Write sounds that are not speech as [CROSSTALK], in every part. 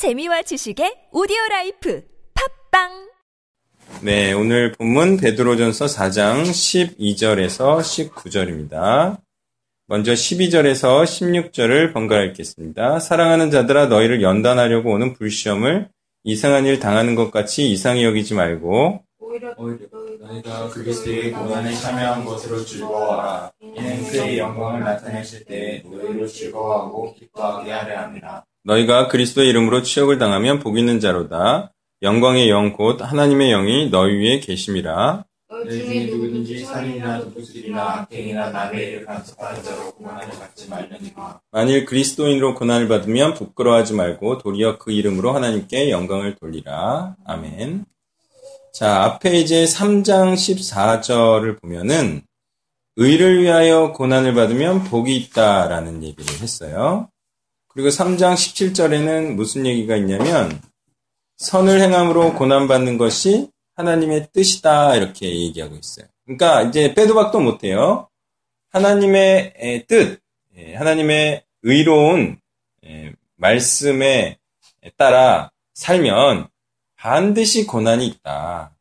재미와 지식의 오디오 life 팟빵 네, 오늘 본문 베드로전서 4장 12절에서 19절입니다. 먼저 12절에서 16절을 번갈아 읽겠습니다. 사랑하는 자들아 너희를 연단하려고 오는 불시험을 이상한 일 당하는 것 같이 이상히 여기지 말고 오히려 너희가 그리스도의 고난에 참여한 것으로 즐거워하라. 이는 그의 영광을 나타내실 때 너희로 즐거워하고 기뻐하게 하려 함이라. 너희가 그리스도의 이름으로 치욕을 당하면 복 있는 자로다. 영광의 영 곧 하나님의 영이 너희 위에 계심이라. 너희 중에 누구든지 살인이나 도둑질이나 악행이나 남의 일을 간섭하는 자로 고난을 받지 말려니와. 만일 그리스도인으로 고난을 받으면 부끄러워하지 말고 도리어 그 이름으로 하나님께 영광을 돌리라. 아멘. 자, 앞에 이제 3장 14절을 보면은 의를 위하여 고난을 받으면 복이 있다라는 얘기를 했어요. 그리고 3장 17절에는 무슨 얘기가 있냐면 선을 행함으로 고난받는 것이 하나님의 뜻이다 이렇게 얘기하고 있어요. 그러니까 이제 빼도 박도 못해요. 하나님의 뜻, 예, 하나님의 의로운 예, 말씀에 따라 살면 반드시 고난이 있다.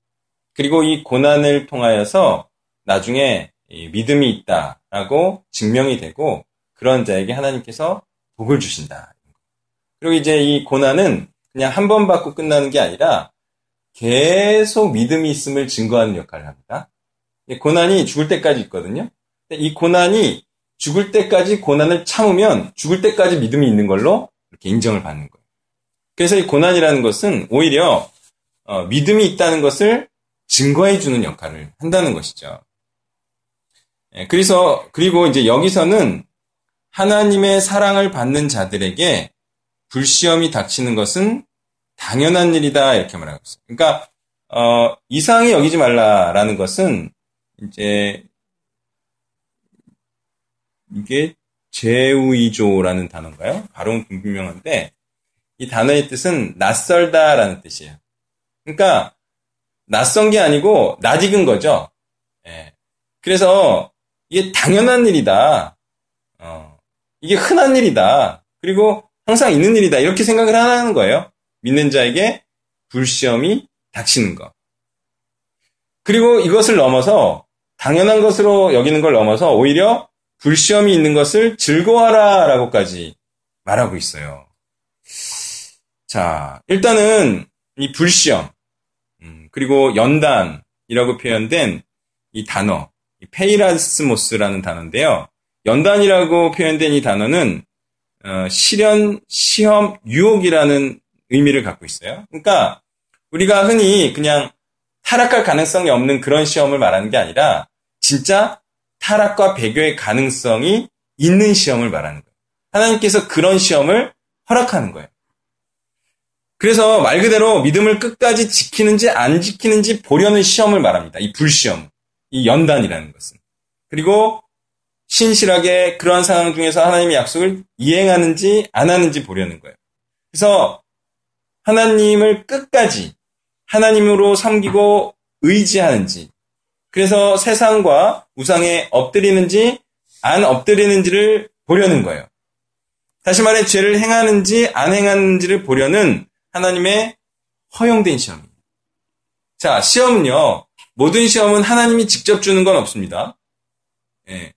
그리고 이 고난을 통하여서 나중에 믿음이 있다라고 증명이 되고 그런 자에게 하나님께서 복을 주신다. 그리고 이제 이 고난은 그냥 한 번 받고 끝나는 게 아니라 계속 믿음이 있음을 증거하는 역할을 합니다. 고난이 죽을 때까지 있거든요. 이 고난이 죽을 때까지 고난을 참으면 죽을 때까지 믿음이 있는 걸로 이렇게 인정을 받는 거예요. 그래서 이 고난이라는 것은 오히려 어, 믿음이 있다는 것을 증거해 주는 역할을 한다는 것이죠. 예, 그래서 그리고 이제 여기서는 하나님의 사랑을 받는 자들에게 불시험이 닥치는 것은 당연한 일이다 이렇게 말하고 있어요. 그러니까 어, 이상히 여기지 말라라는 것은 이제 이게 제우이조라는 단어인가요? 발음은 불분명한데 이 단어의 뜻은 낯설다라는 뜻이에요. 그러니까 낯선 게 아니고 낯익은 거죠. 예. 그래서 이게 당연한 일이다. 어, 이게 흔한 일이다. 그리고 항상 있는 일이다. 이렇게 생각을 하는 거예요. 믿는 자에게 불시험이 닥치는 것. 그리고 이것을 넘어서 당연한 것으로 여기는 걸 넘어서 오히려 불시험이 있는 것을 즐거워하라 라고까지 말하고 있어요. 자, 일단은 이 불시험, 음, 그리고 연단이라고 표현된 이 단어, 이 πειρασμός라는 단어인데요. 연단이라고 표현된 이 단어는 어, 시련, 시험, 유혹이라는 의미를 갖고 있어요. 그러니까 우리가 흔히 그냥 타락할 가능성이 없는 그런 시험을 말하는 게 아니라 진짜 타락과 배교의 가능성이 있는 시험을 말하는 거예요. 하나님께서 그런 시험을 허락하는 거예요. 그래서 말 그대로 믿음을 끝까지 지키는지 안 지키는지 보려는 시험을 말합니다. 이 불시험, 이 연단이라는 것은. 그리고 신실하게 그러한 상황 중에서 하나님의 약속을 이행하는지 안 하는지 보려는 거예요. 그래서 하나님을 끝까지 하나님으로 섬기고 의지하는지, 그래서 세상과 우상에 엎드리는지 안 엎드리는지를 보려는 거예요. 다시 말해 죄를 행하는지 안 행하는지를 보려는 하나님의 허용된 시험입니다. 자, 시험은요. 모든 시험은 하나님이 직접 주는 건 없습니다. 예.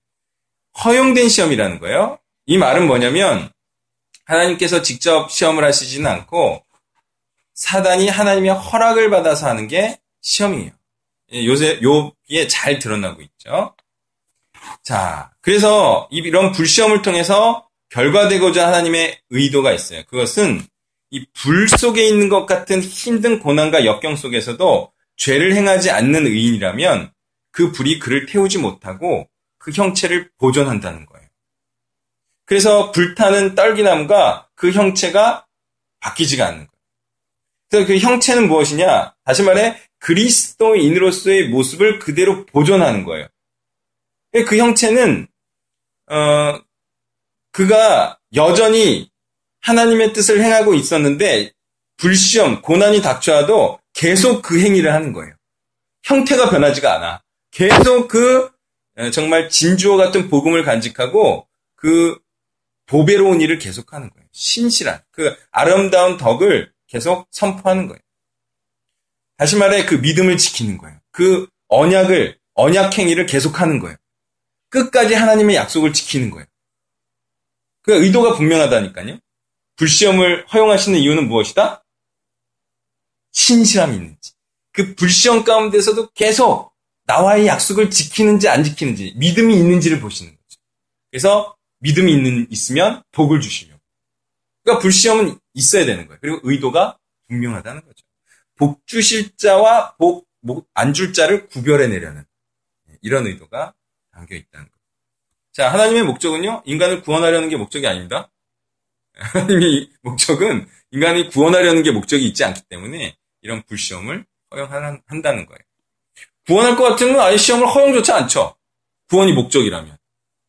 허용된 시험이라는 거예요. 이 말은 뭐냐면 하나님께서 직접 시험을 하시지는 않고 사단이 하나님의 허락을 받아서 하는 게 시험이에요. 예, 요새 요기에 잘 드러나고 있죠. 자, 그래서 이런 불시험을 통해서 결과되고자 하나님의 의도가 있어요. 그것은 이 불 속에 있는 것 같은 힘든 고난과 역경 속에서도 죄를 행하지 않는 의인이라면 그 불이 그를 태우지 못하고 그 형체를 보존한다는 거예요. 그래서 불타는 떨기나무가 그 형체가 바뀌지가 않는 거예요. 그래서 그 형체는 무엇이냐? 다시 말해 그리스도인으로서의 모습을 그대로 보존하는 거예요. 그 형체는 어 그가 여전히 하나님의 뜻을 행하고 있었는데 불시험, 고난이 닥쳐와도 계속 그 행위를 하는 거예요. 형태가 변하지가 않아. 계속 그 정말 진주와 같은 복음을 간직하고 그 보배로운 일을 계속하는 거예요. 신실한 그 아름다운 덕을 계속 선포하는 거예요. 다시 말해 그 믿음을 지키는 거예요. 그 언약을 언약 행위를 계속하는 거예요. 끝까지 하나님의 약속을 지키는 거예요. 그 의도가 분명하다니까요. 불시험을 허용하시는 이유는 무엇이다? 신실함이 있는지. 그 불시험 가운데서도 계속 나와의 약속을 지키는지 안 지키는지, 믿음이 있는지를 보시는 거죠. 그래서 믿음이 있는, 있으면 복을 주시려고. 그러니까 불시험은 있어야 되는 거예요. 그리고 의도가 분명하다는 거죠. 복 주실 자와 복, 안 줄 자를 구별해 내려는 이런 의도가 담겨 있다는 거예요. 자, 하나님의 목적은요, 인간을 구원하려는 게 목적이 아닙니다. [LAUGHS] 하나님의 목적은 인간이 구원하려는 게 목적이 있지 않기 때문에 이런 불시험을 허용한다는 거예요. 구원할 것 같으면 아예 시험을 허용조차 않죠. 구원이 목적이라면.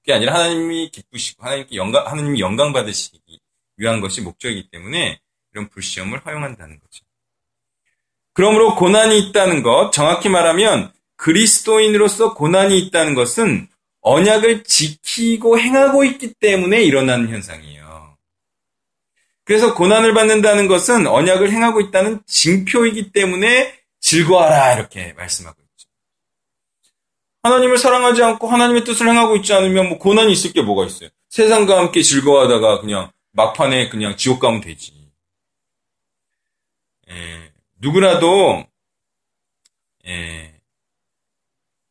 그게 아니라 하나님이 기쁘시고 하나님께 영광, 하나님이 영광 받으시기 위한 것이 목적이기 때문에 이런 불시험을 허용한다는 거죠. 그러므로 고난이 있다는 것, 정확히 말하면 그리스도인으로서 고난이 있다는 것은 언약을 지키고 행하고 있기 때문에 일어나는 현상이에요. 그래서 고난을 받는다는 것은 언약을 행하고 있다는 징표이기 때문에 즐거워라 이렇게 말씀하고. 하나님을 사랑하지 않고 하나님의 뜻을 행하고 있지 않으면 뭐 고난이 있을 게 뭐가 있어요? 세상과 함께 즐거워하다가 그냥 막판에 그냥 지옥 가면 되지. 예, 누구라도 예,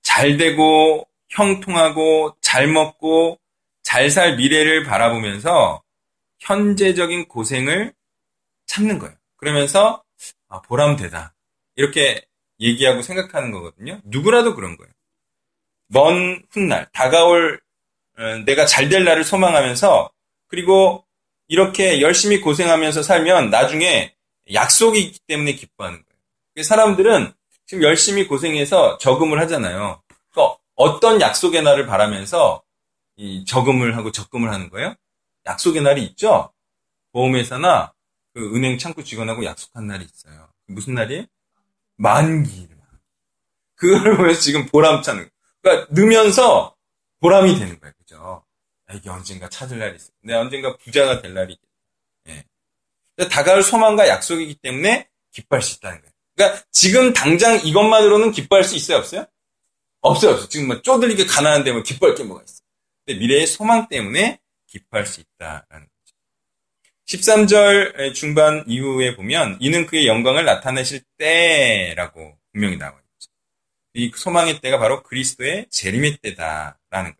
잘 되고 형통하고 잘 먹고 잘 살 미래를 바라보면서 현재적인 고생을 참는 거예요. 그러면서 아, 보람되다. 이렇게 얘기하고 생각하는 거거든요. 누구라도 그런 거예요. 먼 훗날, 다가올 어, 내가 잘 될 날을 소망하면서 그리고 이렇게 열심히 고생하면서 살면 나중에 약속이 있기 때문에 기뻐하는 거예요. 사람들은 지금 열심히 고생해서 저금을 하잖아요. 그러니까 어떤 약속의 날을 바라면서 이 저금을 하고 적금을 하는 거예요? 약속의 날이 있죠? 보험회사나 그 은행 창구 직원하고 약속한 날이 있어요. 무슨 날이에요? 만기. 그걸 보면서 지금 보람차는, 그러니까 넣으면서 보람이 되는 거예요. 그죠? 아, 이게 언젠가 찾을 날이 있어. 내 언젠가 부자가 될 날이 있겠다. 예. 다가올 소망과 약속이기 때문에 기뻐할 수 있다는 거예요. 그러니까 지금 당장 이것만으로는 기뻐할 수 있어요? 없어요? 없어요, 없어요. 지금 뭐 쪼들리게 가난한데 뭐 기뻐할 게 뭐가 있어. 근데 미래의 소망 때문에 기뻐할 수 있다라는 거죠. 13절 중반 이후에 보면 이는 그의 영광을 나타내실 때라고 분명히 나와 있죠. 이 소망의 때가 바로 그리스도의 재림의 때다라는 거예요.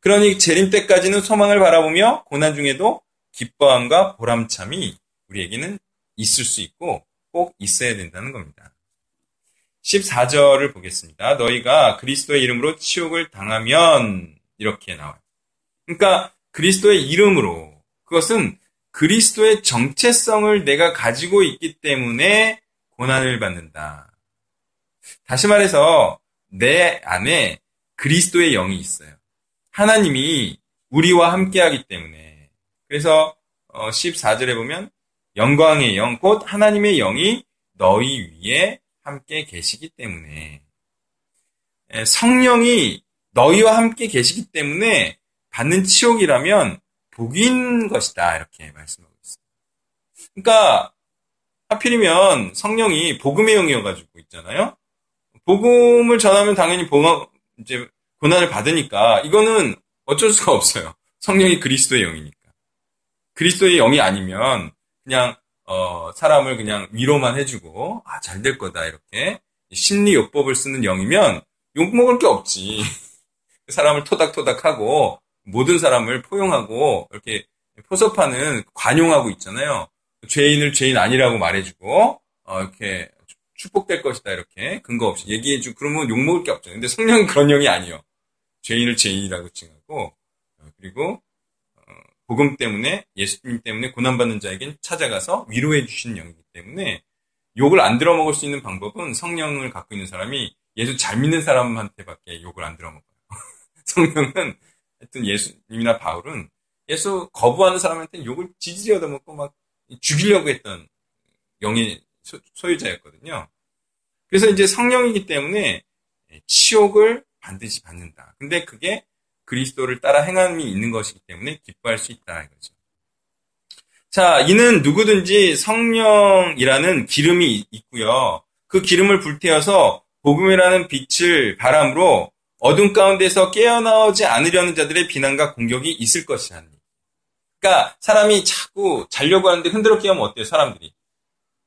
그러니 재림 때까지는 소망을 바라보며 고난 중에도 기뻐함과 보람참이 우리에게는 있을 수 있고 꼭 있어야 된다는 겁니다. 14절을 보겠습니다. 너희가 그리스도의 이름으로 치욕을 당하면 이렇게 나와요. 그러니까 그리스도의 이름으로 그것은 그리스도의 정체성을 내가 가지고 있기 때문에 고난을 받는다. 다시 말해서 내 안에 그리스도의 영이 있어요. 하나님이 우리와 함께하기 때문에 그래서 14절에 어, 보면 영광의 영, 곧 하나님의 영이 너희 위에 함께 계시기 때문에 성령이 너희와 함께 계시기 때문에 받는 치욕이라면 복인 것이다 이렇게 말씀하고 있습니다. 그러니까 하필이면 성령이 복음의 영이어가지고 있잖아요. 복음을 전하면 당연히 봉 이제 고난을 받으니까 이거는 어쩔 수가 없어요. 성령이 그리스도의 영이니까. 그리스도의 영이 아니면 그냥 어, 사람을 그냥 위로만 해주고 아, 잘 될 거다 이렇게 심리 요법을 쓰는 영이면 욕 먹을 게 없지. [LAUGHS] 사람을 토닥토닥하고 모든 사람을 포용하고 이렇게 포섭하는 관용하고 있잖아요. 죄인을 죄인 아니라고 말해주고 어, 이렇게 축복될 것이다 이렇게 근거 없이 얘기해 주고 그러면 욕 먹을 게 없죠. 근데 성령은 그런 영이 아니요. 죄인을 죄인이라고 칭하고 어, 그리고 복음 때문에 예수님 때문에 고난받는 자에겐 찾아가서 위로해 주시는 영이기 때문에 욕을 안 들어먹을 수 있는 방법은 성령을 갖고 있는 사람이 예수 잘 믿는 사람한테밖에 욕을 안 들어먹어요. [LAUGHS] 성령은 하여튼 예수님이나 바울은 예수 거부하는 사람한테 욕을 지지리 얻어먹고 막 죽이려고 했던 영의 소유자였거든요. 그래서 이제 성령이기 때문에 치욕을 반드시 받는다. 근데 그게 그리스도를 따라 행함이 있는 것이기 때문에 기뻐할 수 있다 이거죠. 자, 이는 누구든지 성령이라는 기름이 있고요. 그 기름을 불태워서 복음이라는 빛을 바람으로 어둠 가운데서 깨어나오지 않으려는 자들의 비난과 공격이 있을 것이라는 그러니까 사람이 자꾸 자려고 하는데 흔들어 깨우면 어때요, 사람들이?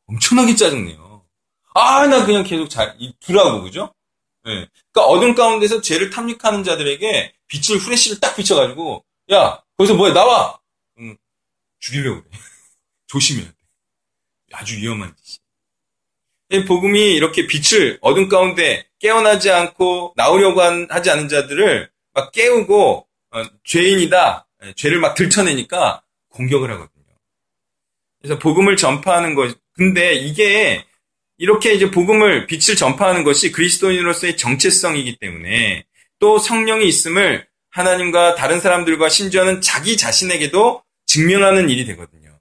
엄청나게 짜증내요. 아, 나 그냥 계속 자, 두라고, 그죠? 예. 네. 그러니까 어둠 가운데서 죄를 탐닉하는 자들에게 빛을, 후레쉬를 딱 비춰가지고, 야, 거기서 뭐야, 나와! 음, 죽이려고 그래. [LAUGHS] 조심해야 돼. 아주 위험한 짓이. 복음이 이렇게 빛을 어둠 가운데 깨어나지 않고 나오려고 하지 않은 자들을 막 깨우고 어, 죄인이다 예, 죄를 막 들춰내니까 공격을 하거든요. 그래서 복음을 전파하는 것 근데 이게 이렇게 이제 복음을 빛을 전파하는 것이 그리스도인으로서의 정체성이기 때문에 또 성령이 있음을 하나님과 다른 사람들과 심지어는 자기 자신에게도 증명하는 일이 되거든요.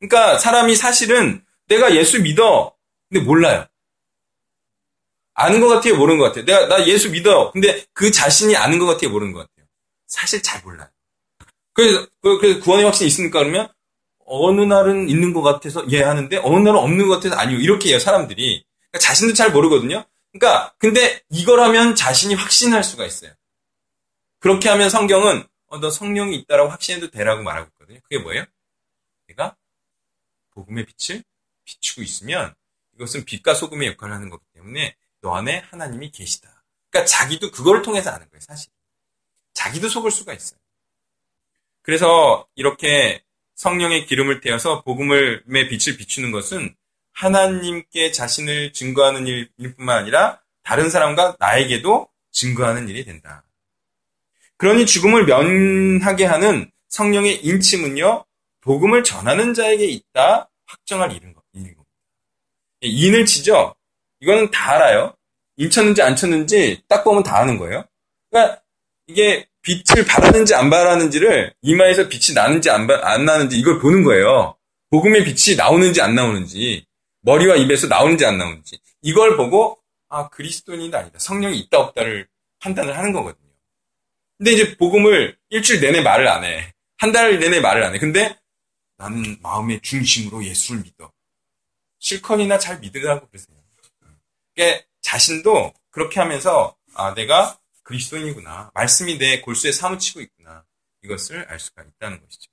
그러니까 사람이 사실은 내가 예수 믿어. 근데 몰라요. 아는 것 같아요, 모르는 것 같아요. 내가 나 예수 믿어. 근데 그 자신이 아는 것 같아요, 모르는 것 같아요. 사실 잘 몰라요. 그래서 그, 그래서 구원의 확신이 있습니까? 그러면 어느 날은 있는 것 같아서 예 하는데 어느 날은 없는 것 같아서 아니요 이렇게 해요 사람들이 그러니까 자신도 잘 모르거든요. 그러니까 근데 이걸 하면 자신이 확신할 수가 있어요. 그렇게 하면 성경은 어, 너 성령이 있다라고 확신해도 되라고 말하고 있거든요. 그게 뭐예요? 내가 복음의 빛을 비추고 있으면 이것은 빛과 소금의 역할을 하는 거기 때문에 너 안에 하나님이 계시다. 그러니까 자기도 그걸 통해서 아는 거예요, 사실. 자기도 속을 수가 있어요. 그래서 이렇게 성령의 기름을 태워서 복음의 빛을 비추는 것은 하나님께 자신을 증거하는 일뿐만 아니라 다른 사람과 나에게도 증거하는 일이 된다. 그러니 죽음을 면하게 하는 성령의 인침은요, 복음을 전하는 자에게 있다 확정할 일인 겁니다. 인을 치죠? 이거는 다 알아요. 인 쳤는지 안 쳤는지 딱 보면 다 아는 거예요. 그러니까 이게 빛을 발하는지 안 발하는지를 이마에서 빛이 나는지 안, 안 나는지 이걸 보는 거예요. 복음의 빛이 나오는지 안 나오는지 머리와 입에서 나오는지 안 나오는지 이걸 보고 아 그리스도인이다 아니다 성령이 있다 없다를 판단을 하는 거거든요. 근데 이제 복음을 일주일 내내 말을 안 해. 한 달 내내 말을 안 해. 근데 나는 마음의 중심으로 예수를 믿어. 실컷이나 잘 믿으라고 그러세요. 그러니까 자신도 그렇게 하면서 아 내가 그리스도인이구나. 말씀이 내 골수에 사무치고 있구나. 이것을 알 수가 있다는 것이죠.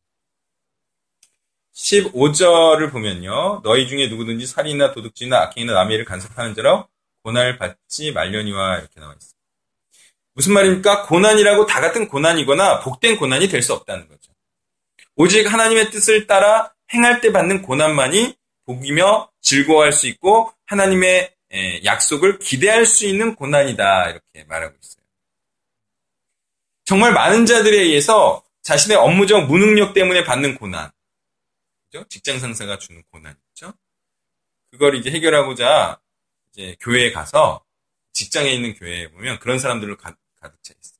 15절을 보면요. 너희 중에 누구든지 살인이나 도둑질이나 악행이나 남의 일을 간섭하는 자로 고난을 받지 말려니와 이렇게 나와 있습니다. 무슨 말입니까? 고난이라고 다 같은 고난이거나 복된 고난이 될 수 없다는 거죠. 오직 하나님의 뜻을 따라 행할 때 받는 고난만이 복이며 즐거워할 수 있고 하나님의 약속을 기대할 수 있는 고난이다 이렇게 말하고 있습니다. 정말 많은 자들에 의해서 자신의 업무적 무능력 때문에 받는 고난. 그죠? 직장 상사가 주는 고난 있죠? 그걸 이제 해결하고자 이제 교회에 가서 직장에 있는 교회에 보면 그런 사람들로 가, 득차 있어요.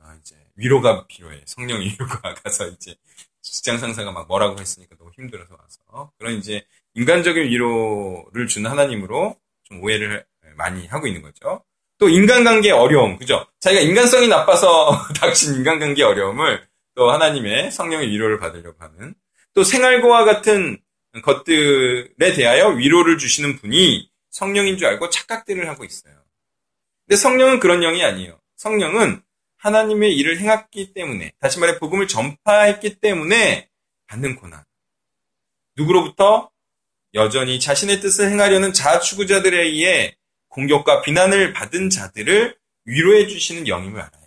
아, 이제 위로가 필요해. 성령 위로가 [LAUGHS] 가서 이제 직장 상사가 막 뭐라고 했으니까 너무 힘들어서 와서 그런 이제 인간적인 위로를 주는 하나님으로 좀 오해를 많이 하고 있는 거죠. 또 인간관계 어려움, 그죠? 자기가 인간성이 나빠서 [LAUGHS] 닥친 인간관계 어려움을 또 하나님의 성령의 위로를 받으려고 하는 또 생활고와 같은 것들에 대하여 위로를 주시는 분이 성령인 줄 알고 착각들을 하고 있어요. 근데 성령은 그런 영이 아니에요. 성령은 하나님의 일을 행했기 때문에, 다시 말해 복음을 전파했기 때문에 받는 고난. 누구로부터 여전히 자신의 뜻을 행하려는 자추구자들에 의해 공격과 비난을 받은 자들을 위로해 주시는 영임을 알아요.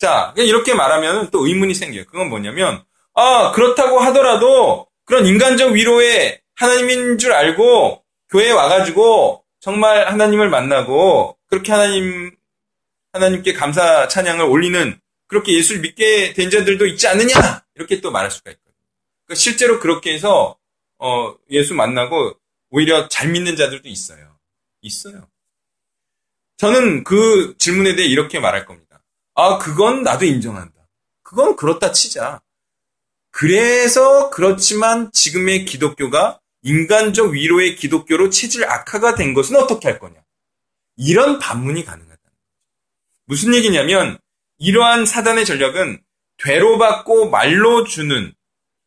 자, 이렇게 말하면 또 의문이 생겨요. 그건 뭐냐면, 아, 그렇다고 하더라도 그런 인간적 위로에 하나님인 줄 알고 교회에 와가지고 정말 하나님을 만나고 그렇게 하나님, 하나님께 감사 찬양을 올리는 그렇게 예수를 믿게 된 자들도 있지 않느냐? 이렇게 또 말할 수가 있거든요. 그러니까 실제로 그렇게 해서, 어, 예수 만나고 오히려 잘 믿는 자들도 있어요. 있어요. 저는 그 질문에 대해 이렇게 말할 겁니다. 아, 그건 나도 인정한다. 그건 그렇다 치자. 그래서 그렇지만 지금의 기독교가 인간적 위로의 기독교로 체질 악화가 된 것은 어떻게 할 거냐. 이런 반문이 가능하다. 무슨 얘기냐면 이러한 사단의 전략은 되로 받고 말로 주는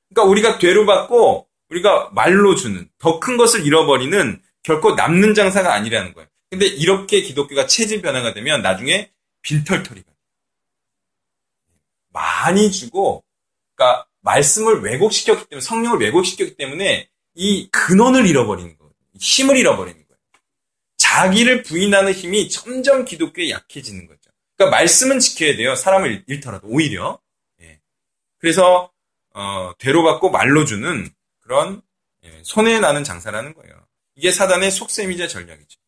그러니까 우리가 되로 받고 우리가 말로 주는 더 큰 것을 잃어버리는 결코 남는 장사가 아니라는 거예요. 근데 이렇게 기독교가 체질 변화가 되면 나중에 빈털터리가. 많이 주고 그러니까 말씀을 왜곡시켰기 때문에 성령을 왜곡시켰기 때문에 이 근원을 잃어버리는 거예요. 힘을 잃어버리는 거예요. 자기를 부인하는 힘이 점점 기독교에 약해지는 거죠. 그러니까 말씀은 지켜야 돼요. 사람을 잃더라도 오히려. 예. 그래서 어, 되로 받고 말로 주는 그런 예, 손해 나는 장사라는 거예요. 이게 사단의 속셈이자 전략이죠.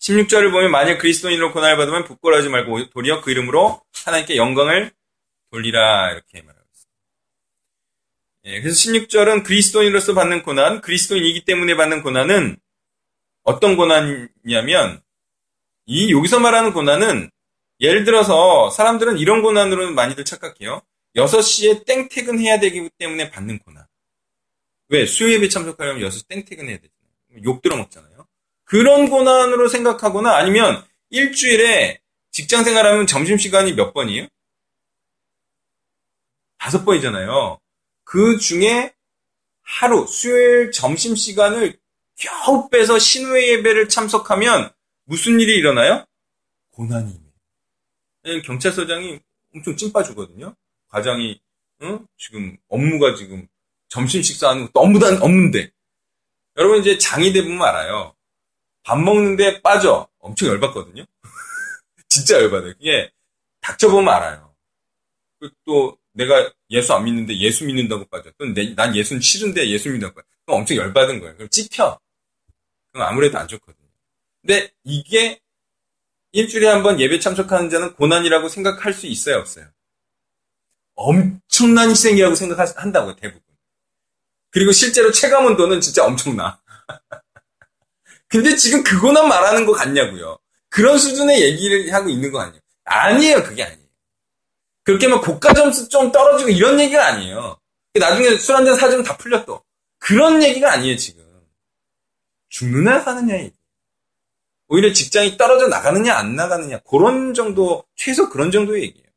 16절을 보면 만약 그리스도인으로 고난을 받으면 부끄러워하지 말고 도리어 그 이름으로 하나님께 영광을 돌리라 이렇게 말하고 있습니다. 예, 그래서 16절은 그리스도인으로서 받는 고난, 그리스도인이기 때문에 받는 고난은 어떤 고난이냐면 이 여기서 말하는 고난은 예를 들어서 사람들은 이런 고난으로는 많이들 착각해요. 6시에 땡 퇴근 해야 되기 때문에 받는 고난. 왜? 수요 예배 참석하려면 6시 땡 퇴근 해야 되잖아요. 욕 들어먹잖아요. 그런 고난으로 생각하거나 아니면 일주일에 직장 생활하면 점심시간이 몇 번이에요? 다섯 번이잖아요. 그 중에 하루, 수요일 점심시간을 겨우 빼서 신회 예배를 참석하면 무슨 일이 일어나요? 고난이. 경찰서장이 엄청 찐빠주거든요. 과장이, 응? 지금 업무가 지금 점심 식사하는 거 너무 단 없는데. 여러분 이제 장이 돼보면 알아요. 밥 먹는데 빠져. 엄청 열받거든요. [LAUGHS] 진짜 열받아요. 그게 닥쳐보면 알아요. 또 내가 예수 안 믿는데 예수 믿는다고 빠져. 또난 예수는 싫은데 예수 믿는다고 빠져. 그럼 엄청 열받은 거예요. 그럼 찝혀. 그럼 아무래도 안 좋거든요. 근데 이게 일주일에 한 번 예배 참석하는 자는 고난이라고 생각할 수 있어요, 없어요? 엄청난 희생이라고 생각한다고요, 대부분. 그리고 실제로 체감 온도는 진짜 엄청나. [LAUGHS] 근데 지금 그 고난 말하는 거 같냐고요. 그런 수준의 얘기를 하고 있는 거 아니에요. 아니에요, 그게 아니에요. 그렇게 막 고가 점수 좀 떨어지고 이런 얘기가 아니에요. 나중에 술 한잔 사주면 다 또. 그런 얘기가 아니에요, 지금. 죽느냐 사느냐 얘기. 오히려 직장이 떨어져 나가느냐 안 나가느냐 그런 정도 최소 그런 정도의 얘기예요.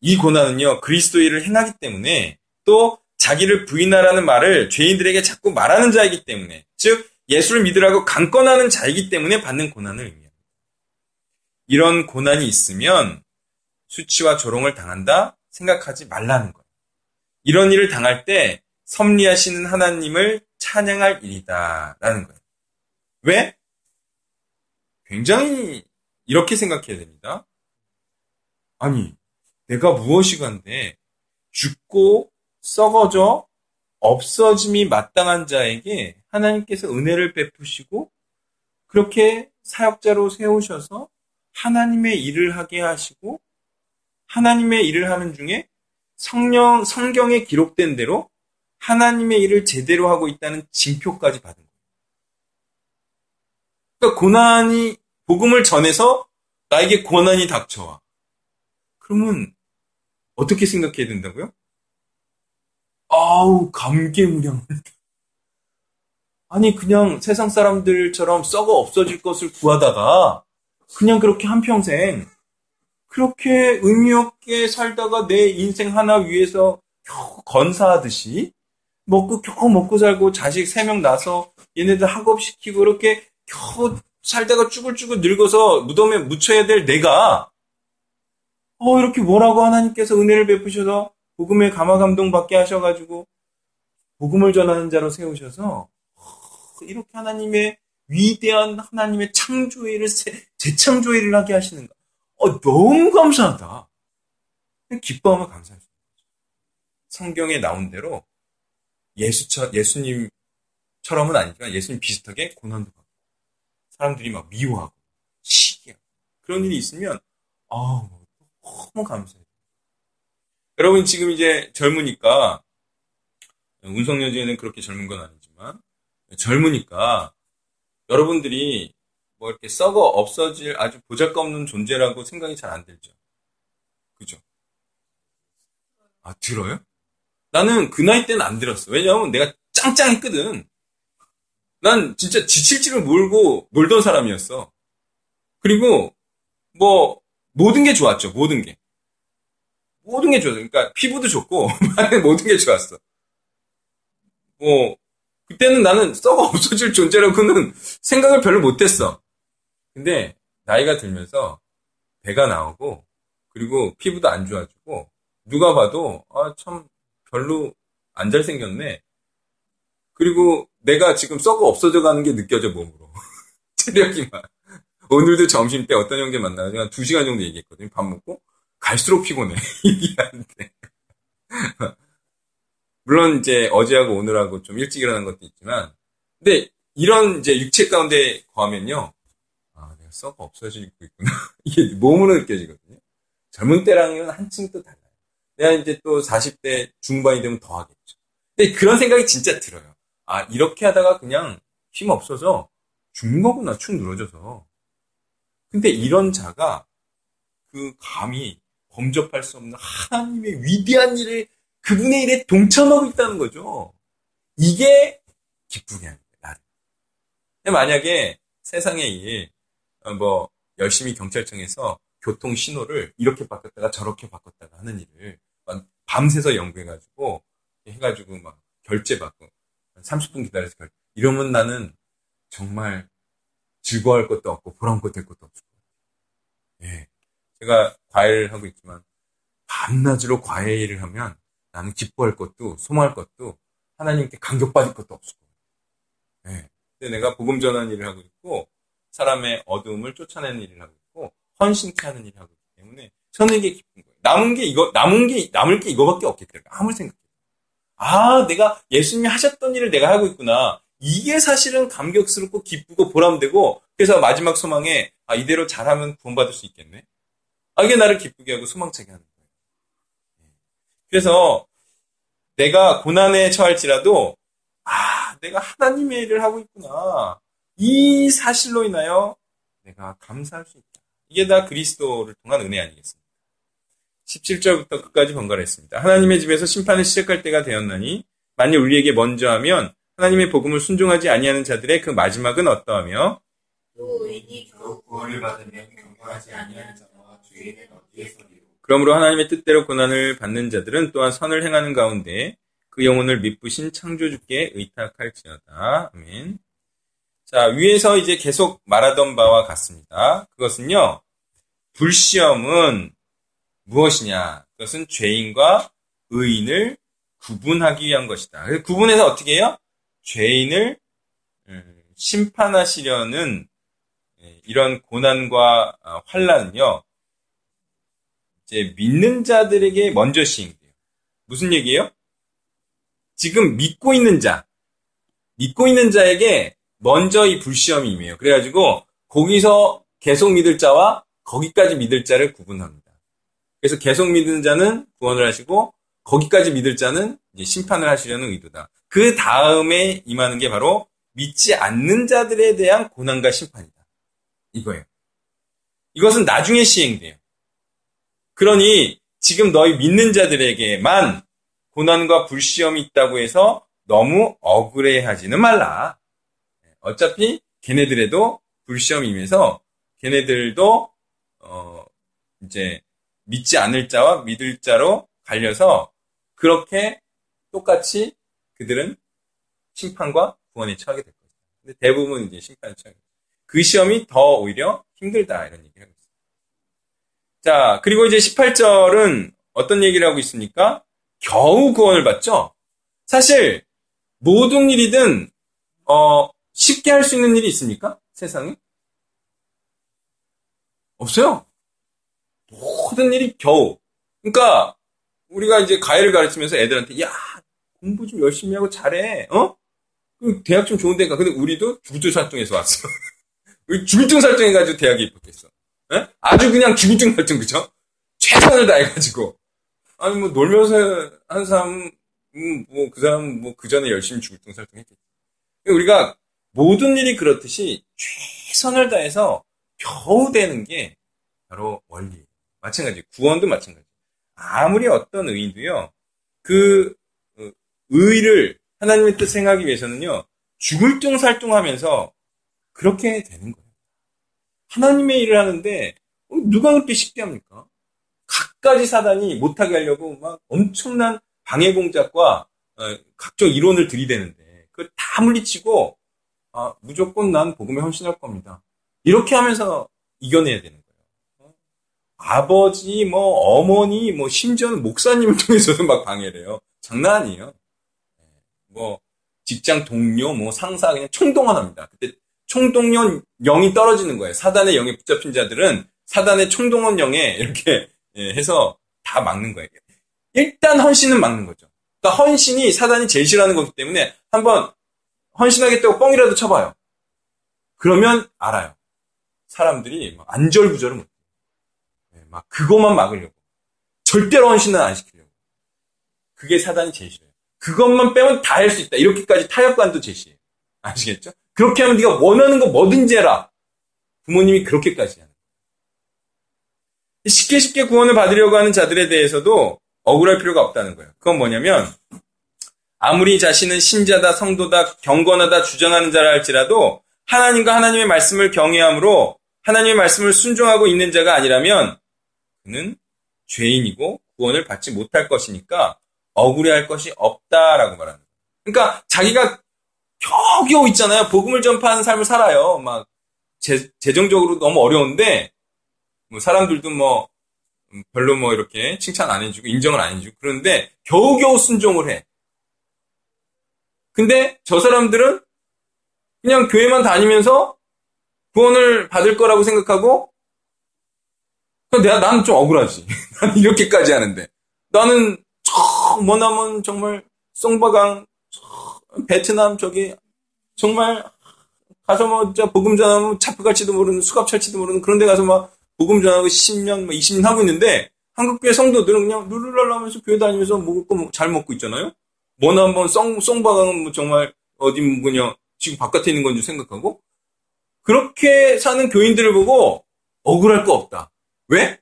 이 고난은요 그리스도의를 행하기 때문에 또 자기를 부인하라는 말을 죄인들에게 자꾸 말하는 자이기 때문에 즉 예수를 믿으라고 강권하는 자이기 때문에 받는 고난을 의미합니다. 이런 고난이 있으면 수치와 조롱을 당한다 생각하지 말라는 거예요. 이런 일을 당할 때 섭리하시는 하나님을 찬양할 일이다라는 거예요. 왜? 굉장히 이렇게 생각해야 됩니다. 아니, 내가 무엇이간데 죽고 썩어져 없어짐이 마땅한 자에게 하나님께서 은혜를 베푸시고 그렇게 사역자로 세우셔서 하나님의 일을 하게 하시고 하나님의 일을 하는 중에 성령 성경에 기록된 대로 하나님의 일을 제대로 하고 있다는 징표까지 받은 거예요. 그러니까 고난이 복음을 전해서 나에게 고난이 닥쳐와. 그러면 어떻게 생각해야 된다고요? 아우 감개무량. 아니 그냥 세상 사람들처럼 썩어 없어질 것을 구하다가 그냥 그렇게 한평생 그렇게 의미 없게 살다가 내 인생 하나 위해서 겨우 건사하듯이 먹고 겨우 먹고 살고 자식 세 명 낳아서 얘네들 학업시키고 그렇게 겨우 살다가 쭈글쭈글 늙어서 무덤에 묻혀야 될 내가 어 이렇게 뭐라고 하나님께서 은혜를 베푸셔서 복음의 감화 감동 받게 하셔가지고 복음을 전하는 자로 세우셔서 이렇게 하나님의 위대한 하나님의 창조일을 재창조일을 하게 하시는 가? 어 너무 감사하다. 기뻐하면 감사할 수 있는. 성경에 나온 대로 예수처 예수님처럼은 아니지만 예수님 비슷하게 고난도 받고 사람들이 막 미워하고 시기하고 그런 일이 있으면 아 너무 감사해요. 여러분 지금 이제 젊으니까 운성여제는 그렇게 젊은 건 아니지만 젊으니까 여러분들이 뭐 이렇게 썩어 없어질 아주 보잘것없는 존재라고 생각이 잘 안 들죠. 그죠? 아 들어요? 나는 그 나이 때는 안 들었어. 왜냐하면 내가 짱짱했거든. 난 진짜 지칠 줄을 몰고 놀던 사람이었어. 그리고 뭐 모든 게 좋았죠. 모든 게. 모든 게 좋았어. 그러니까 피부도 좋고 [LAUGHS] 모든 게 좋았어. 뭐 그때는 나는 썩어 없어질 존재라고는 생각을 별로 못했어. 근데 나이가 들면서 배가 나오고 그리고 피부도 안 좋아지고 누가 봐도 아 참 별로 안 잘생겼네. 그리고 내가 지금 썩어 없어져 가는 게 느껴져 몸으로. [LAUGHS] 체력이 막. 오늘도 점심 때 어떤 형제 만나가지고 한 2시간 정도 얘기했거든요. 밥 먹고 갈수록 피곤해. [LAUGHS] 얘기하는데. 물론 이제 어제하고 오늘하고 좀 일찍 일어난 것도 있지만 근데 이런 이제 육체 가운데 거하면요. 아, 내가 썩어 없어지고 있구나. [LAUGHS] 이게 몸으로 느껴지거든요. 젊은 때랑은 한층 또 달라요. 내가 이제 또 40대 중반이 되면 더 하겠죠. 근데 그런 생각이 진짜 들어요. 아, 이렇게 하다가 그냥 힘 없어서 죽는 거구나, 축 늘어져서. 근데 이런 자가 그 감히 범접할 수 없는 하나님의 위대한 일을 그분의 일에 동참하고 있다는 거죠. 이게 기쁘게 하는 거예요. 만약에 세상의 일, 어, 뭐, 열심히 경찰청에서 교통 신호를 이렇게 바꿨다가 저렇게 바꿨다가 하는 일을 밤새서 연구해가지고, 해가지고 막 결제 받고, 30분 기다려서 결제. 이러면 나는 정말 즐거워할 것도 없고 보람고 될 것도 없을 거예요. 예. 제가 과외를 하고 있지만, 밤낮으로 과외 일을 하면 나는 기뻐할 것도 소망할 것도 하나님께 감격받을 것도 없을 거예요. 네. 근데 내가 복음 전하는 일을 하고 있고 사람의 어두움을 쫓아내는 일을 하고 있고 헌신케 하는 일을 하고 있기 때문에 이게 기쁜 거예요. 남은 게 이거 남은 게 남을 게 이거밖에 없겠더라고요. 아무리 생각해도. 아, 내가 예수님이 하셨던 일을 내가 하고 있구나. 이게 사실은 감격스럽고 기쁘고 보람되고 그래서 마지막 소망에 아, 이대로 잘하면 구원받을 수 있겠네. 아, 이게 나를 기쁘게 하고 소망차게 하는 거예요. 그래서 내가 고난에 처할지라도 아, 내가 하나님의 일을 하고 있구나. 이 사실로 인하여 내가 감사할 수 있다. 이게 다 그리스도를 통한 은혜 아니겠습니까? 17절부터 끝까지 번갈아 했습니다. 하나님의 집에서 심판을 시작할 때가 되었나니 만일 우리에게 먼저 하면 하나님의 복음을 순종하지 아니하는 자들의 그 마지막은 어떠하며 또 의인이 겨우 구원을 받으면 경건하지 아니하는 자 그러므로 하나님의 뜻대로 고난을 받는 자들은 또한 선을 행하는 가운데 그 영혼을 미쁘신 창조주께 의탁할지어다. 아멘. 자, 위에서 이제 계속 말하던 바와 같습니다. 그것은요, 불시험은 무엇이냐? 그것은 죄인과 의인을 구분하기 위한 것이다. 구분해서 어떻게 해요? 죄인을 음, 심판하시려는 예, 이런 고난과 아, 환란은요, 이제 믿는 자들에게 먼저 시행돼요. 무슨 얘기예요? 지금 믿고 있는 자, 믿고 있는 자에게 먼저 이 불시험이 임해요. 그래가지고 거기서 계속 믿을 자와 거기까지 믿을 자를 구분합니다. 그래서 계속 믿는 자는 구원을 하시고 거기까지 믿을 자는 심판을 하시려는 의도다. 그 다음에 임하는 게 바로 믿지 않는 자들에 대한 고난과 심판이다. 이거예요. 이것은 나중에 시행돼요. 그러니 지금 너희 믿는 자들에게만 고난과 불시험이 있다고 해서 너무 억울해하지는 말라. 어차피 걔네들에도 불시험이 임해서 걔네들도 어 이제 믿지 않을 자와 믿을 자로 갈려서 그렇게 똑같이 그들은 심판과 구원에 처하게 될 거예요. 근데 대부분 이제 심판에 처하게 돼요. 그 시험이 더 오히려 힘들다 이런 얘기를. 자, 그리고 이제 18절은 어떤 얘기를 하고 있습니까? 겨우 구원을 받죠? 사실, 모든 일이든, 어, 쉽게 할 수 있는 일이 있습니까? 세상에? 없어요. 모든 일이 겨우. 그러니까, 우리가 이제 가해를 가르치면서 애들한테, 야, 공부 좀 열심히 하고 잘해, 어? 그 대학 좀 좋은 데가. 근데 우리도 주구설통에서 왔어. [LAUGHS] 우리 주구설통해가지고 대학에 입학했어. 예? 아주 그냥 죽을증 같은 그죠? 최선을 다해가지고 아니 뭐 놀면서 한 사람 음, 뭐그 사람 뭐 그 전에 열심히 죽을증설정했겠지. 우리가 모든 일이 그렇듯이 최선을 다해서 겨우 되는 게 바로 원리. 마찬가지. 구원도 마찬가지. 아무리 어떤 의인도요. 그 어, 의를 하나님의 뜻 생각하기 위해서는요. 죽을 뚱살뚱하면서 그렇게 되는 거예요. 하나님의 일을 하는데 어, 누가 그렇게 쉽게 합니까? 끝까지 사단이 못하게 하려고 막 엄청난 방해 공작과 어, 각종 이론을 들이대는데 그걸 다 물리치고 아, 무조건 난 복음에 헌신할 겁니다. 이렇게 하면서 이겨내야 되는 거예요. 어? 아버지, 뭐 어머니, 뭐 심지어는 목사님을 [LAUGHS] 통해서도 막 방해를 해요. 장난 아니에요. 네. 뭐 직장 동료, 뭐 상사 그냥 총동원합니다. 그때 총동원 영이 떨어지는 거예요. 사단의 영에 붙잡힌 자들은 사단의 총동원 영에 이렇게 예, 해서 다 막는 거예요. 일단 헌신은 막는 거죠. 그러니까 헌신이 사단이 제일 싫어하는 거기 때문에 한번 헌신하겠다고 뻥이라도 쳐봐요. 그러면 알아요. 사람들이 안절부절을 못해요. 네, 막 그것만 막으려고. 절대로 헌신은 안 시키려고. 그게 사단이 싫어요. 그것만 빼면 다 할 수 있다. 이렇게까지 타협관도 제시해요. 아시겠죠? 그렇게 하면 네가 원하는 거 뭐든지 해라. 부모님이 그렇게까지 하는 쉽게 쉽게 구원을 받으려고 하는 자들에 대해서도 억울할 필요가 없다는 거예요. 그건 뭐냐면 아무리 자신은 신자다, 성도다, 경건하다 주장하는 자라 할지라도 하나님과 하나님의 말씀을 경외함으로 하나님의 말씀을 순종하고 있는 자가 아니라면 그는 죄인이고 구원을 받지 못할 것이니까 억울해할 것이 없다라고 거예요. 그러니까 자기가 겨우겨우 있잖아요. 복음을 전파하는 삶을 살아요. 막 재, 재정적으로 너무 어려운데 뭐 사람들도 뭐 음, 별로 뭐 이렇게 칭찬 안 해주고 인정을 안 해주고 그런데 겨우겨우 순종을 해. 근데 저 사람들은 그냥 교회만 다니면서 구원을 받을 거라고 생각하고 내가 나는 좀 억울하지. [LAUGHS] 나는 이렇게까지 하는데 나는 저 머나먼 정말 송바강 베트남 저기 정말 가서 뭐 진짜 복음 전하면 잡혀 갈지도 모르는 수갑 찰지도 모르는 그런 데 가서 막 복음 전하고 10년, 뭐 20년 하고 있는데 한국교회 성도들은 그냥 룰루랄라 하면서 교회 다니면서 먹을 거 잘 먹고 있잖아요. 뭐나 한번 송, 송바강은 뭐 정말 어디 뭐냐 지금 바깥에 있는 건지 생각하고 그렇게 사는 교인들을 보고 억울할 거 없다. 왜?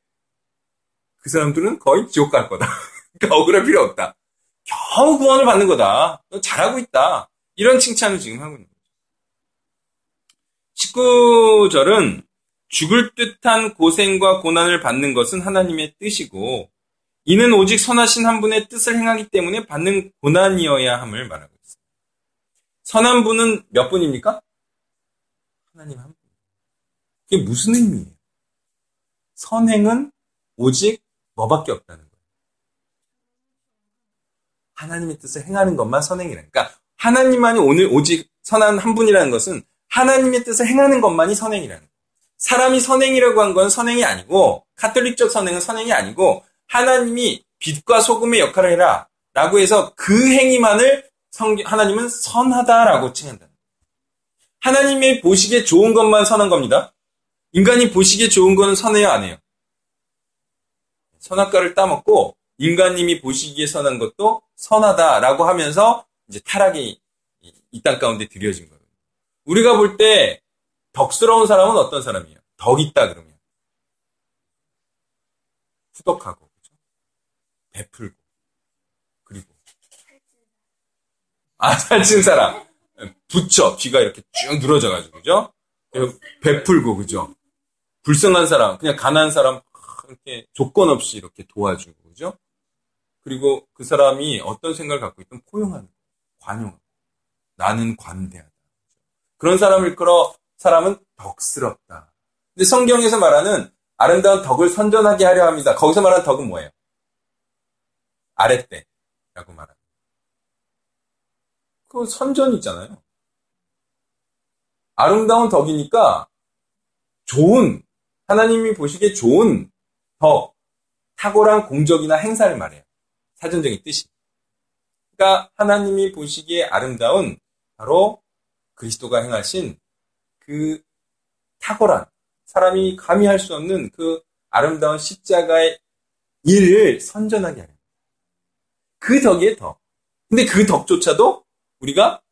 그 사람들은 거의 지옥 갈 거다. [LAUGHS] 그러니까 억울할 필요 없다. 겨우 구원을 받는 거다. 너 잘하고 있다. 이런 칭찬을 지금 하고 있는 거죠. 19절은 죽을 듯한 고생과 고난을 받는 것은 하나님의 뜻이고 이는 오직 선하신 한 분의 뜻을 행하기 때문에 받는 고난이어야 함을 말하고 있습니다. 선한 분은 몇 분입니까? 하나님 한 분. 그게 무슨 의미예요? 선행은 오직 뭐밖에 없다는 거예요. 하나님의 뜻을 행하는 것만 선행이라는 그러니까 하나님만이 오늘 오직 선한 한 분이라는 것은 하나님의 뜻을 행하는 것만이 선행이라는 거예요. 사람이 선행이라고 한 건 선행이 아니고 카톨릭적 선행은 선행이 아니고 하나님이 빛과 소금의 역할을 해라 라고 해서 그 행위만을 성경, 하나님은 선하다라고 칭한다. 하나님의 보시기에 좋은 것만 선한 겁니다. 인간이 보시기에 좋은 거는 선해요, 안 해요? 선악과를 따먹고 인간님이 보시기에 선한 것도 선하다라고 하면서 이제 타락이 이 땅 가운데 들여진 거예요. 우리가 볼 때 덕스러운 사람은 어떤 사람이에요? 덕 있다 그러면 후덕하고 그죠? 베풀고 그리고 아 살찐 사람 붙여 귀가 이렇게 쭉 늘어져 가지고 그죠? 베풀고 그죠? 불쌍한 사람 그냥 가난한 사람 이렇게 조건 없이 이렇게 도와주고 그죠? 그리고 그 사람이 어떤 생각을 갖고 있든 포용하는 관용 나는 관대하다 그런 사람을 이끌어 사람은 덕스럽다. 근데 성경에서 말하는 아름다운 덕을 선전하게 하려 합니다. 거기서 말하는 덕은 뭐예요? 아랫대라고 말합니다. 그 선전 있잖아요. 아름다운 덕이니까 좋은 하나님이 보시기에 좋은 덕, 탁월한 공적이나 행사를 말해요. 사전적인 뜻이. 그러니까 하나님이 보시기에 아름다운 바로 그리스도가 행하신 그 탁월한 사람이 감히 할 수 없는 그 아름다운 십자가의 일을 선전하게 하는 그 덕이에요, 덕. 근데 그 덕조차도 우리가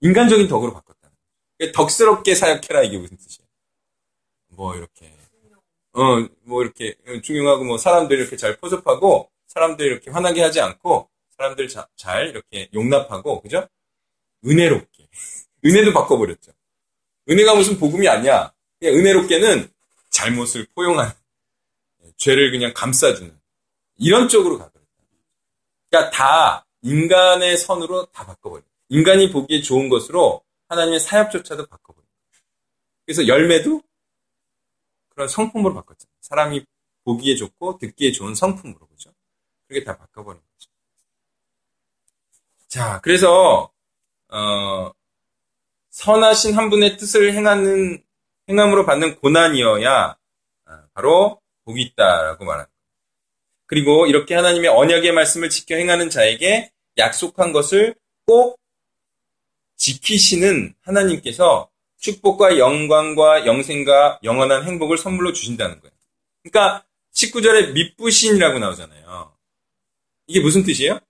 인간적인 덕으로 바꿨다는 거예요. 덕스럽게 사역해라 이게 무슨 뜻이에요? 뭐 이렇게 어뭐 이렇게 중용하고 뭐 사람들 이렇게 잘 포섭하고 사람들 이렇게 화나게 하지 않고 사람들 자, 잘 이렇게 용납하고 그죠? 은혜롭게 [LAUGHS] 은혜도 바꿔버렸죠. 은혜가 무슨 복음이 아니야. 그냥 은혜롭게는 잘못을 포용한 죄를 그냥 감싸주는 이런 쪽으로 가버렸다. 그러니까 다 인간의 선으로 다 바꿔버려. 인간이 보기에 좋은 것으로 하나님의 사역조차도 바꿔버려. 그래서 열매도 그런 성품으로 바꿨잖아요. 사람이 보기에 좋고 듣기에 좋은 성품으로 그죠? 그게 다 바꿔버린 거죠. 자, 그래서 어, 선하신 한 분의 뜻을 행하는 행함으로 받는 고난이어야 아, 바로 복이 있다라고 말합니다. 그리고 이렇게 하나님의 언약의 말씀을 지켜 행하는 자에게 약속한 것을 꼭 지키시는 하나님께서 축복과 영광과 영생과 영원한 행복을 선물로 주신다는 거예요. 그러니까 19절에 미쁘신이라고 나오잖아요. 이게 무슨 뜻이에요?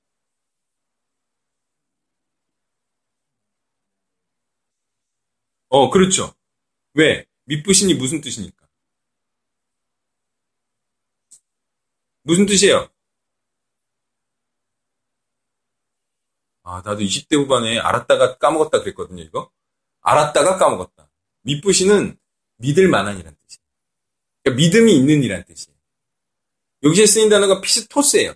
어, 그렇죠. 왜? 미쁘신이 무슨 뜻입니까? 무슨 뜻이에요? 아, 나도 20대 후반에 알았다가 까먹었다 그랬거든요, 이거. 알았다가 까먹었다. 미쁘시는 믿을 만한 이란 뜻이에요. 그러니까 믿음이 있는 이란 뜻이에요. 여기에 쓰인 단어가 πιστός예요.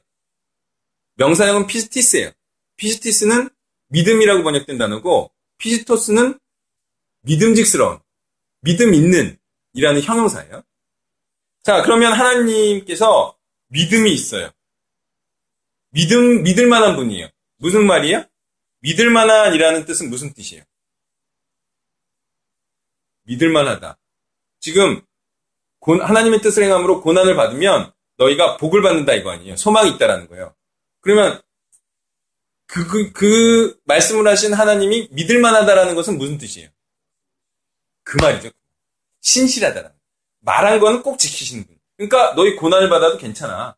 명사형은 πίστις예요. πίστις는 믿음이라고 번역된 단어고 πιστός는 믿음직스러운, 믿음 있는 이라는 형용사예요. 자, 그러면 하나님께서 믿음이 있어요. 믿음, 믿을 만한 분이에요. 무슨 말이에요? 믿을 만한이라는 뜻은 무슨 뜻이에요? 믿을 만하다. 지금 하나님의 뜻을 행함으로 고난을 받으면 너희가 복을 받는다 이거 아니에요. 소망이 있다라는 거예요. 그러면 그, 그, 그 말씀을 하신 하나님이 믿을 만하다라는 것은 무슨 뜻이에요? 그 말이죠. 신실하다는. 말한 거는 꼭 지키시는 분. 그러니까 너희 고난을 받아도 괜찮아.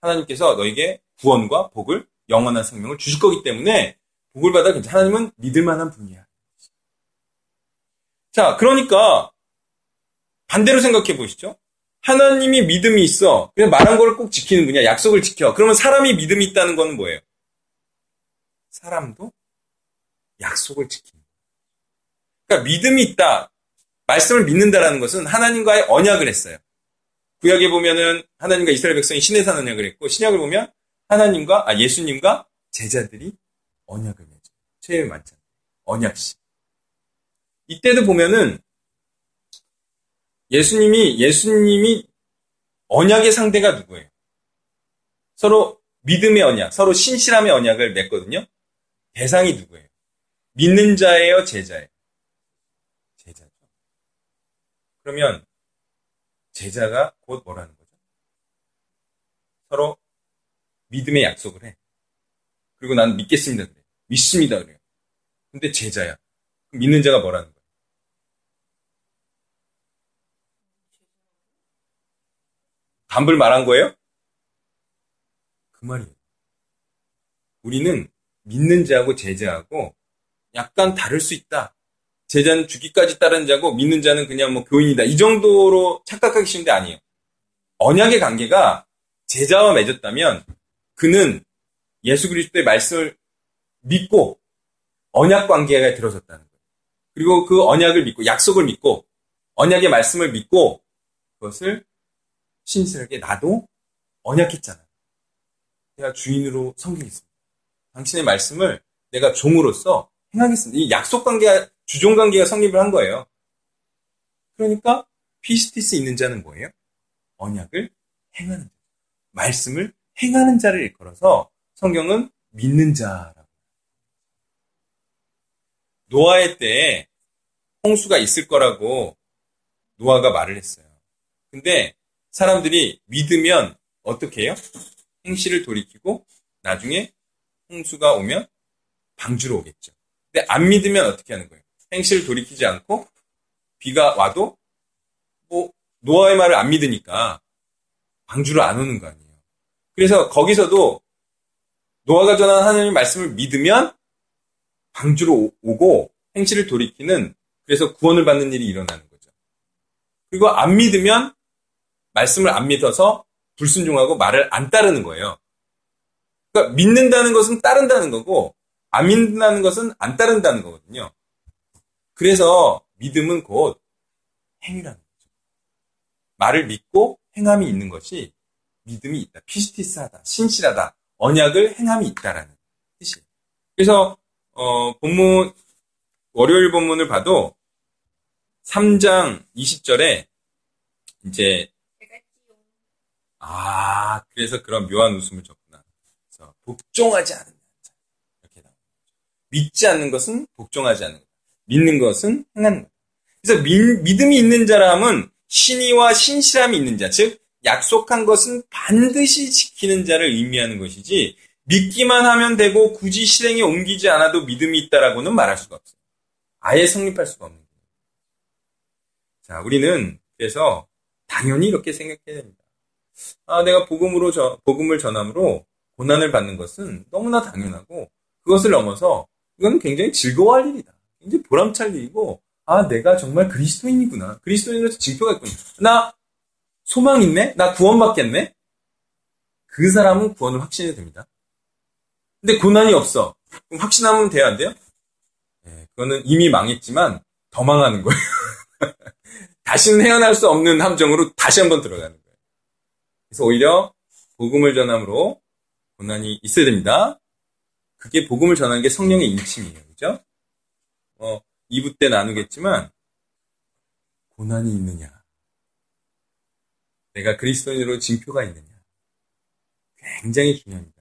하나님께서 너에게 구원과 복을 영원한 생명을 주실 거기 때문에 복을 받아 괜찮아. 하나님은 믿을 만한 분이야. 자, 그러니까 반대로 생각해 보시죠. 하나님이 믿음이 있어. 그냥 말한 거를 꼭 지키는 분이야. 약속을 지켜. 그러면 사람이 믿음이 있다는 건 뭐예요? 사람도 약속을 지키는. 그러니까 믿음이 있다. 말씀을 믿는다라는 것은 하나님과의 언약을 했어요. 구약에 보면은 하나님과 이스라엘 백성이 신에 사는 언약을 했고 신약을 보면 하나님과 아 예수님과 제자들이 언약을 맺어. 최후의 만찬. 언약식. 이때도 보면은 예수님이 예수님이 언약의 상대가 누구예요? 서로 믿음의 언약, 서로 신실함의 언약을 맺거든요. 대상이 누구예요? 믿는 자예요, 제자예요? 제자죠. 그러면 제자가 곧 뭐라는 거죠? 서로 믿음의 약속을 해. 그리고 난 믿겠습니다 그래. 믿습니다 그래요. 근데 제자야. 믿는 자가 뭐라는 거예 담불 말한 거예요? 그 말이에요. 우리는 믿는 자하고 제자하고 약간 다를 수 있다. 제자는 죽기까지 따른 자고 믿는 자는 그냥 뭐 교인이다. 이 정도로 착각하기 쉬운데 아니에요. 언약의 관계가 제자와 맺었다면 그는 예수 그리스도의 말씀을 믿고 언약 관계가 들어섰다는 거예요. 그리고 그 언약을 믿고 약속을 믿고 언약의 말씀을 믿고 그것을 신실하게 나도 언약했잖아. 내가 주인으로 섬기겠습니다. 당신의 말씀을 내가 종으로서 행하겠습니다. 이 약속 관계가 주종 관계가 성립을 한 거예요. 그러니까 피스티스 있는 자는 뭐예요? 언약을 행하는 자. 말씀을 행하는 자를 일컬어서 성경은 믿는 자라고. 노아의 때에 홍수가 있을 거라고 노아가 말을 했어요. 근데 사람들이 믿으면 어떻게 해요? 행실을 돌이키고 나중에 홍수가 오면 방주로 오겠죠. 근데 안 믿으면 어떻게 하는 거예요? 행실을 돌이키지 않고 비가 와도 뭐 노아의 말을 안 믿으니까 방주로 안 오는 거 아니에요. 그래서 거기서도 노아가 전한 하나님의 말씀을 믿으면 방주로 오고 행실을 돌이키는 그래서 구원을 받는 일이 일어나는 거죠. 그리고 안 믿으면 말씀을 안 믿어서 불순종하고 말을 안 따르는 거예요. 그러니까 믿는다는 것은 따른다는 거고 안 믿는다는 것은 안 따른다는 거거든요. 그래서 믿음은 곧 행위라는 거죠. 말을 믿고 행함이 있는 것이 믿음이 있다. 피스티스하다. 신실하다. 언약을 행함이 있다라는 뜻이에요. 그래서 어, 본문 월요일 본문을 봐도 3장 20절에 이제 아 그래서 그런 묘한 웃음을 줬구나. 그래서 복종하지 않는 자 이렇게 나옵니다. 믿지 않는 것은 복종하지 않는 것. 믿는 것은 행하는 것. 그래서 믿, 믿음이 있는 자람은 신의와 신실함이 있는 자, 즉 약속한 것은 반드시 지키는 자를 의미하는 것이지 믿기만 하면 되고 굳이 실행에 옮기지 않아도 믿음이 있다라고는 말할 수가 없어요. 아예 성립할 수가 없는 거예요. 자, 우리는 그래서 당연히 이렇게 생각해야 됩니다. 아, 내가 복음으로 저, 복음을 전함으로 고난을 받는 것은 너무나 당연하고 그것을 넘어서 이건 굉장히 즐거워할 일이다. 굉장히 보람찰 일이고 아, 내가 정말 그리스도인이구나. 그리스도인으로서 징표가 있구나. 나 소망 있네? 나 구원받겠네? 그 사람은 구원을 확신해야 됩니다. 근데 고난이 없어. 그럼 확신하면 돼야 안 돼요? 네, 그거는 이미 망했지만 더 망하는 거예요. [LAUGHS] 다시는 헤어날 수 없는 함정으로 다시 한번 들어가는 거예요. 그래서 오히려 복음을 전함으로 고난이 있어야 됩니다. 그게 복음을 전하는 게 성령의 인침이에요. 그죠? 어, 2부 때 나누겠지만 고난이 있느냐 내가 그리스도인으로 징표가 있느냐 굉장히 중요합니다.